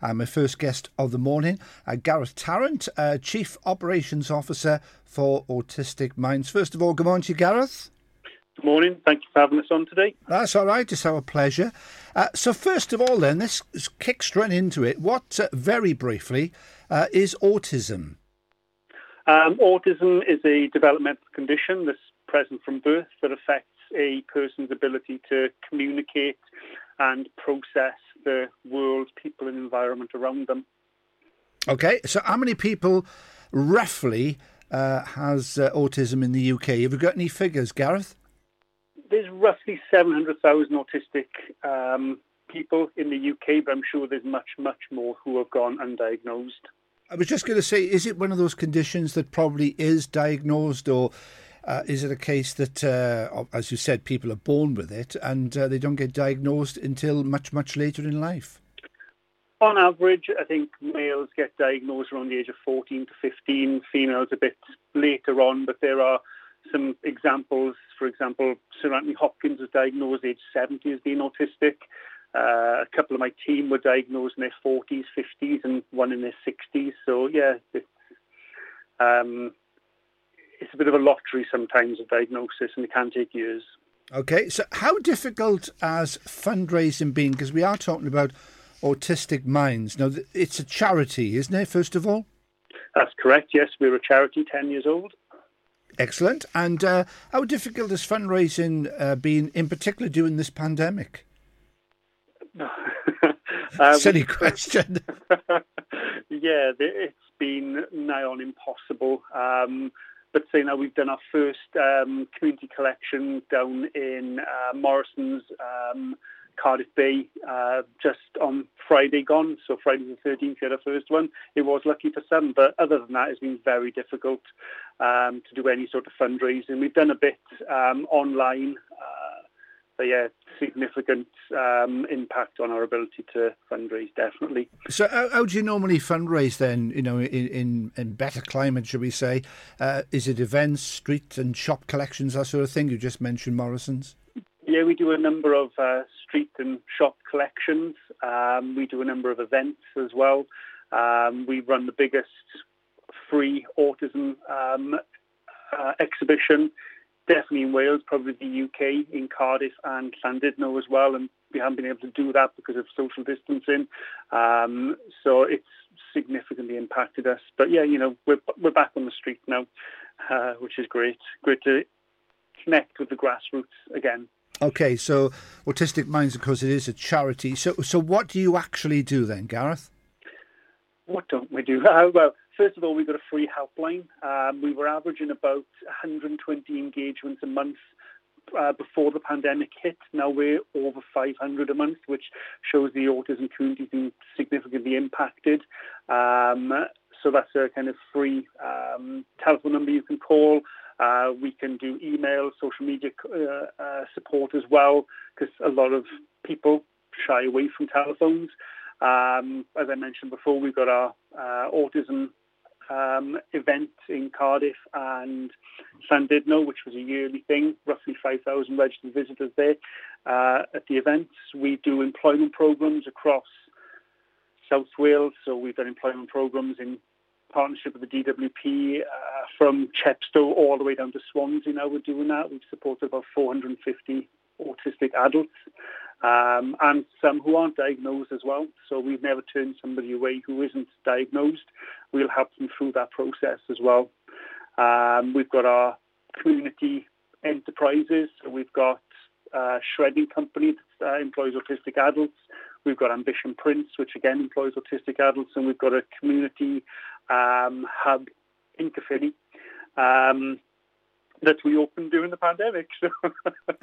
And my first guest of the morning, uh, Gareth Tarrant, uh, Chief Operations Officer for Autistic Minds. First of all, good morning to you, Gareth. Good morning. Thank you for having us on today. That's all right. It's our pleasure. Uh, so, first of all, then, let's kick straight into it. What, uh, very briefly, uh, is autism? Um, autism is a developmental condition that's present from birth that affects a person's ability to communicate and process the world, people, and environment around them. Okay, so how many people roughly uh, has uh, autism in the UK? Have you got any figures, Gareth? There's roughly 700,000 autistic um, people in the UK, but I'm sure there's much, much more who have gone undiagnosed. I was just going to say, is it one of those conditions that probably is diagnosed, or uh, is it a case that, uh, as you said, people are born with it and uh, they don't get diagnosed until much, much later in life? On average, I think males get diagnosed around the age of 14 to 15, females a bit later on, but there are some examples. For example, Sir Anthony Hopkins was diagnosed age 70 as being autistic. Uh, a couple of my team were diagnosed in their 40s, 50s, and one in their 60s. So yeah, um, it's a bit of a lottery sometimes of diagnosis, and it can take years. Okay, so how difficult has fundraising been? Because we are talking about autistic minds. Now, it's a charity, isn't it? First of all, that's correct. Yes, we're a charity, ten years old. Excellent. And uh, how difficult has fundraising uh, been, in particular, during this pandemic? um, Silly question. yeah, it's been nigh on impossible. Um, but say now we've done our first um, community collection down in uh, Morrison's um, Cardiff Bay uh, just on Friday gone. So Friday the 13th, we had our first one. It was lucky for some, but other than that, it's been very difficult um, to do any sort of fundraising. We've done a bit um, online. Uh, but yeah, significant um, impact on our ability to fundraise, definitely. So, how, how, do you normally fundraise then? You know, in in, in better climate, should we say? Uh, is it events, street and shop collections, that sort of thing? You just mentioned Morrison's. Yeah, we do a number of uh, street and shop collections. Um, we do a number of events as well. Um, we run the biggest free autism um, uh, exhibition definitely in Wales, probably the UK, in Cardiff and Llandudno as well. And we haven't been able to do that because of social distancing. Um, so it's significantly impacted us. But yeah, you know, we're, we're back on the street now, uh, which is great. Great to connect with the grassroots again. Okay, so Autistic Minds, of course, it is a charity. So, so what do you actually do then, Gareth? What don't we do? Uh, well, First of all, we've got a free helpline. Um, we were averaging about 120 engagements a month uh, before the pandemic hit. Now we're over 500 a month, which shows the autism community has been significantly impacted. Um, so that's a kind of free um, telephone number you can call. Uh, we can do email, social media uh, uh, support as well, because a lot of people shy away from telephones. Um, as I mentioned before, we've got our uh, autism um, event in Cardiff and Llandudno, which was a yearly thing, roughly 5,000 registered visitors there uh, at the events. We do employment programs across South Wales, so we've done employment programs in partnership with the DWP uh, from Chepstow all the way down to Swansea now we're doing that. We've supported about 450 autistic adults um, and some who aren't diagnosed as well. So we've never turned somebody away who isn't diagnosed. We'll help them through that process as well. Um, we've got our community enterprises. So we've got a shredding company that uh, employs autistic adults. We've got Ambition Prints, which again employs autistic adults, and we've got a community um, hub in Caerphilly. Um, that we opened during the pandemic. So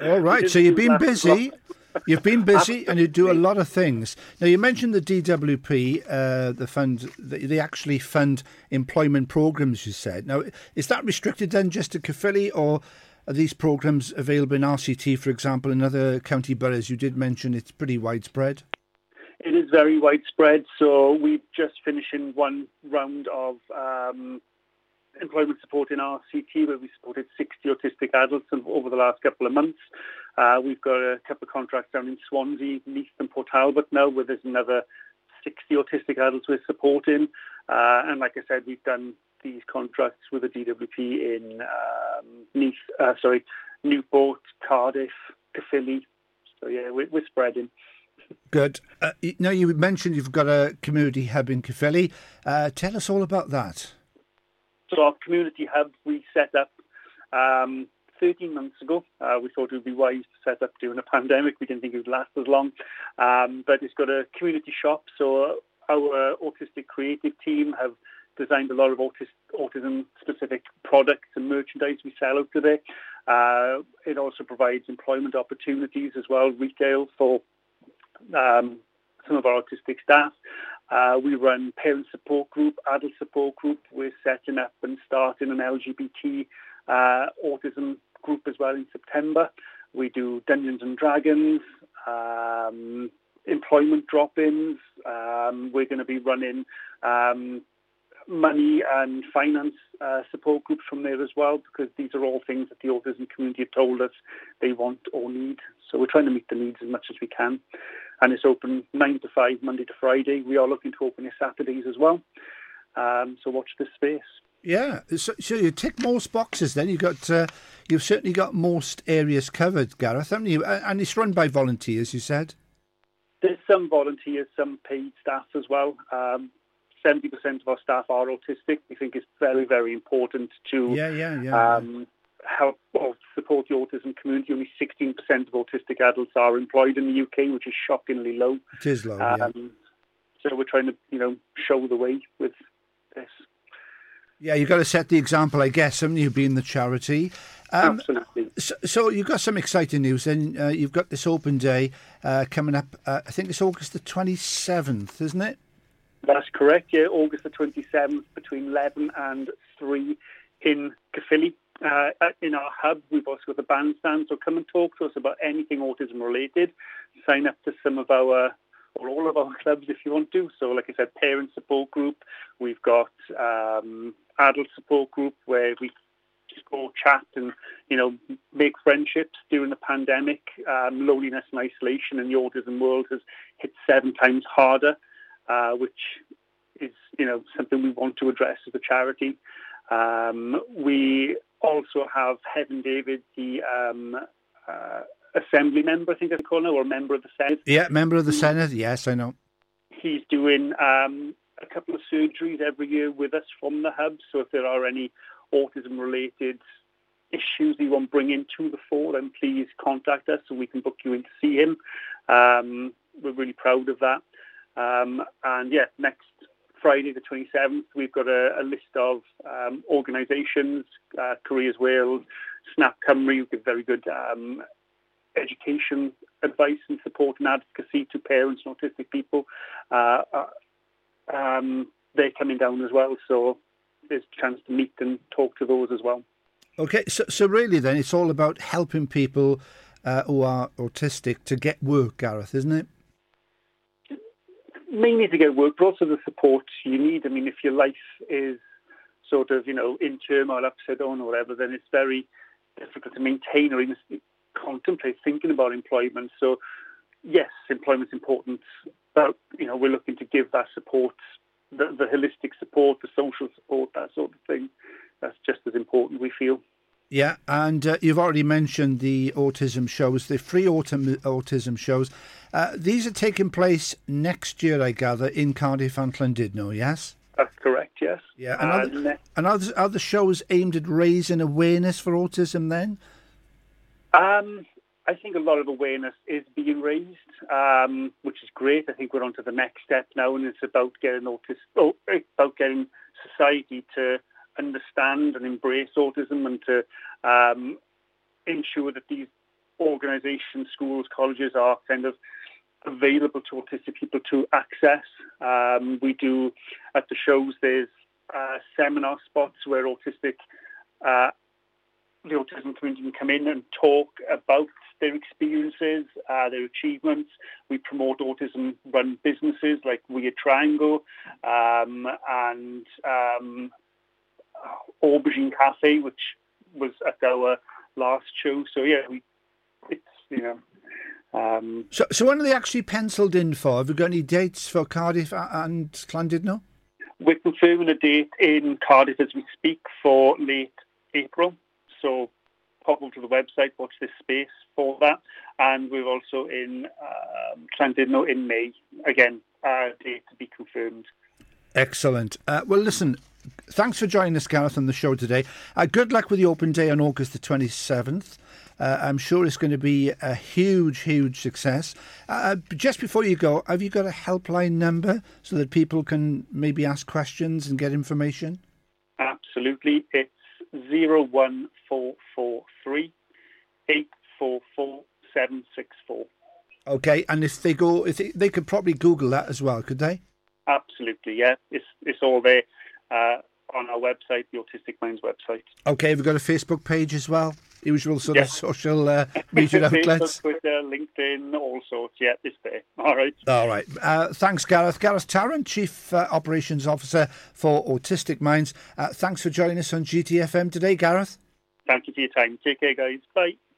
All right. so you've been busy. You've been busy and you do a lot of things. Now, you mentioned the DWP, uh, the fund, they actually fund employment programs, you said. Now, is that restricted then just to Caerphilly or are these programs available in RCT, for example, in other county boroughs? You did mention it's pretty widespread. It is very widespread. So we've just finishing one round of um, employment support in RCT, where we supported 60 autistic adults over the last couple of months. Uh, we've got a couple of contracts down in Swansea, Neath and Port Talbot now, where there's another 60 autistic adults we're supporting. Uh, and like I said, we've done these contracts with the DWP in um, Nice, uh, sorry, Newport, Cardiff, Caerphilly. So yeah, we're, we're spreading. Good. Uh, now you mentioned you've got a community hub in Caerphilly. Uh, tell us all about that. So our community hub we set up um, 13 months ago. Uh, we thought it would be wise to set up during a pandemic. We didn't think it would last as long. Um, but it's got a community shop. So our autistic creative team have designed a lot of autism-specific products and merchandise we sell out today. Uh, it also provides employment opportunities as well, retail for um, some of our autistic staff. Uh, we run parent support group, adult support group. We're setting up and starting an LGBT uh, autism group as well in September. We do Dungeons and Dragons, um, employment drop-ins. Um, we're going to be running um, money and finance uh, support groups from there as well, because these are all things that the autism community have told us they want or need. So we're trying to meet the needs as much as we can. And it's open 9 to 5, Monday to Friday. We are looking to open it Saturdays as well. Um, so watch this space. Yeah, so, so, you tick most boxes. Then you've got uh, you've certainly got most areas covered, Gareth, haven't you? And it's run by volunteers, you said. There's some volunteers, some paid staff as well. Um, 70% of our staff are autistic. We think it's very, very important to yeah, yeah, yeah. Um, help or support the autism community. Only 16% of autistic adults are employed in the UK, which is shockingly low. It is low, um, yeah. So we're trying to, you know, show the way with this. Yeah, you've got to set the example, I guess, haven't you, being the charity? Um, Absolutely. So, so, you've got some exciting news, and uh, you've got this open day uh, coming up. Uh, I think it's August the 27th, isn't it? That's correct, yeah, August the 27th between 11 and 3 in Caerphilly. Uh, in our hub, we've also got the bandstand, so come and talk to us about anything autism related. Sign up to some of our, or all of our clubs if you want to. So, like I said, parent support group. We've got um, adult support group where we just go chat and, you know, make friendships during the pandemic. Um, loneliness and isolation in the autism world has hit seven times harder uh, which is you know something we want to address as a charity. Um, we also have Hefin David, the um, uh, assembly member, I think I call now, or member of the Senedd. Yeah, member of the Senedd. Yes, I know. He's doing um, a couple of surgeries every year with us from the hub. So if there are any autism-related issues you want to bring into the fore, then please contact us so we can book you in to see him. Um, we're really proud of that. Um, and yeah, next Friday the 27th, we've got a, a list of um, organisations, uh, Careers Wales, Snap Cymru, who give very good um, education advice and support and advocacy to parents and autistic people. Uh, uh, um, they're coming down as well, so there's a chance to meet and talk to those as well. Okay, so, so really then it's all about helping people uh, who are autistic to get work, Gareth, isn't it? Mainly to get work, but also the support you need. I mean, if your life is sort of, you know, in turmoil, upside down or whatever, then it's very difficult to maintain or even contemplate thinking about employment. So, yes, employment's important, but, you know, we're looking to give that support, the, the holistic support, the social support, that sort of thing. That's just as important, we feel. Yeah, and uh, you've already mentioned the autism shows, the free autumn autism shows. Uh, these are taking place next year, I gather, in Cardiff and Llandudno, yes? That's correct, yes. Yeah, and, are, the, and are, the, are the shows aimed at raising awareness for autism then? Um, I think a lot of awareness is being raised, um, which is great. I think we're on to the next step now, and it's about getting autism, oh, about getting society to understand and embrace autism and to um, ensure that these organisations, schools, colleges are kind of available to autistic people to access. Um, we do at the shows. There's uh, seminar spots where autistic uh, the autism community can come in and talk about their experiences, uh, their achievements. We promote autism-run businesses like We Triangle um, and um, Aubergine Cafe, which was at our last show. So yeah, we it's you know Um, so, so when are they actually penciled in for? Have you got any dates for Cardiff and Llandudno? We're confirming a date in Cardiff as we speak for late April. So pop over to the website, watch this space for that. And we're also in um, Llandudno in May. Again, uh, date to be confirmed. Excellent. Uh, well, listen, thanks for joining us, Gareth, on the show today. Uh, good luck with the open day on August the 27th. Uh, I'm sure it's going to be a huge, huge success. Uh, just before you go, have you got a helpline number so that people can maybe ask questions and get information? Absolutely. It's 01443 844 764. Okay, and if they go, if they, they could probably Google that as well, could they? Absolutely, yeah. It's it's all there uh, on our website, the Autistic Minds website. Okay, we've got a Facebook page as well. Usual sort of social uh, media outlets. Twitter, LinkedIn, all sorts. Yeah, it's there. All right. All right. Uh, thanks, Gareth. Gareth Tarrant, Chief uh, Operations Officer for Autistic Minds. Uh, thanks for joining us on GTFM today, Gareth. Thank you for your time. Take care, guys. Bye.